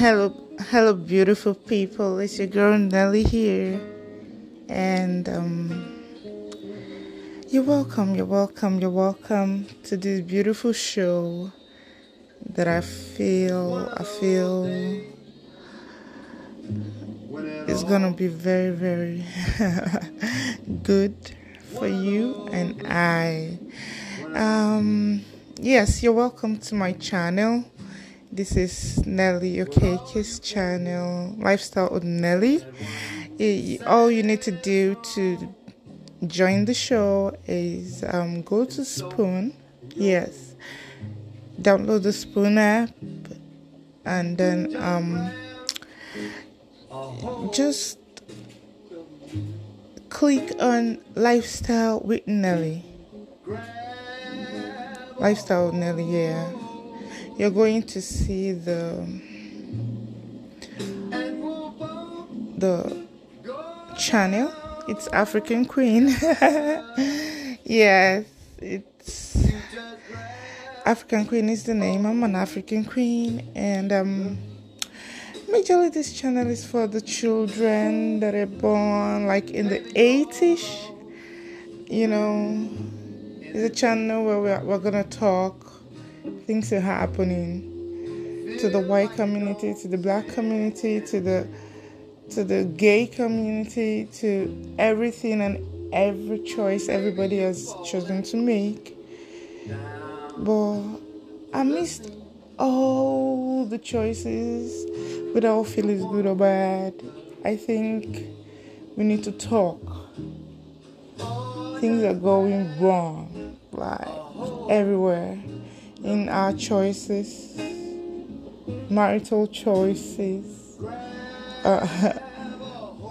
Hello, hello, beautiful people. It's your girl Nelly here, and um, you're welcome. You're welcome. You're welcome to this beautiful show that I feel. I feel is gonna be very, very good for you and I. Um, yes, you're welcome to my channel. This is Nelly Okeke's channel, Lifestyle with Nelly. all you need to do to join the show is um, go to Spoon. Yes, download the Spoon app, and then um, just click on Lifestyle with Nelly. Lifestyle Nelly, yeah you're going to see the the channel. It's African Queen. yes, it's African Queen is the name. I'm an African Queen, and um, majorly this channel is for the children that are born like in the 80s. You know, it's a channel where we're, we're gonna talk things are happening to the white community, to the black community, to the to the gay community, to everything and every choice everybody has chosen to make. But I missed all the choices without feeling good or bad. I think we need to talk. Things are going wrong, like everywhere in our choices, marital choices, uh,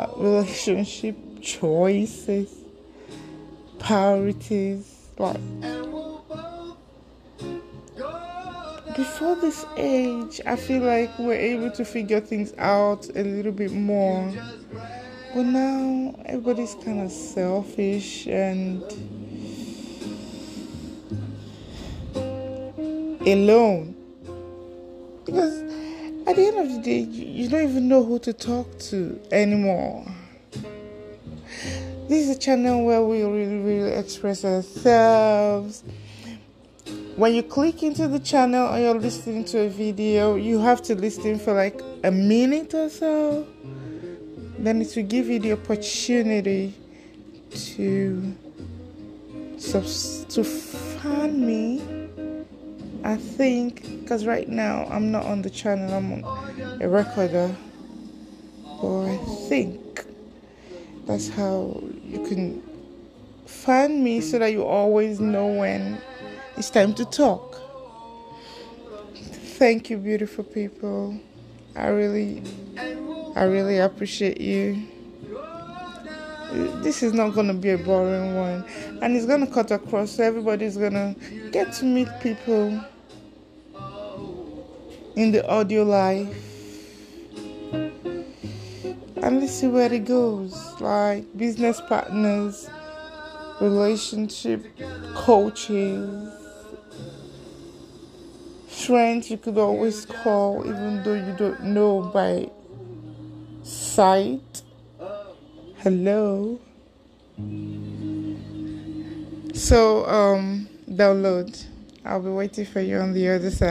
relationship choices, priorities. Like before this age, I feel like we're able to figure things out a little bit more. But now everybody's kind of selfish and alone. Because at the end of the day, you, you don't even know who to talk to anymore. This is a channel where we really, really express ourselves. When you click into the channel and you're listening to a video, you have to listen for like a minute or so. Then it will give you the opportunity to to find me I think because right now I'm not on the channel, I'm on a recorder. But I think that's how you can find me so that you always know when it's time to talk. Thank you, beautiful people. I really, I really appreciate you. This is not going to be a boring one, and it's going to cut across, so everybody's going to get to meet people in the audio life. And let's see where it goes. Like business partners relationship coaches friends you could always call even though you don't know by sight hello. So um download. I'll be waiting for you on the other side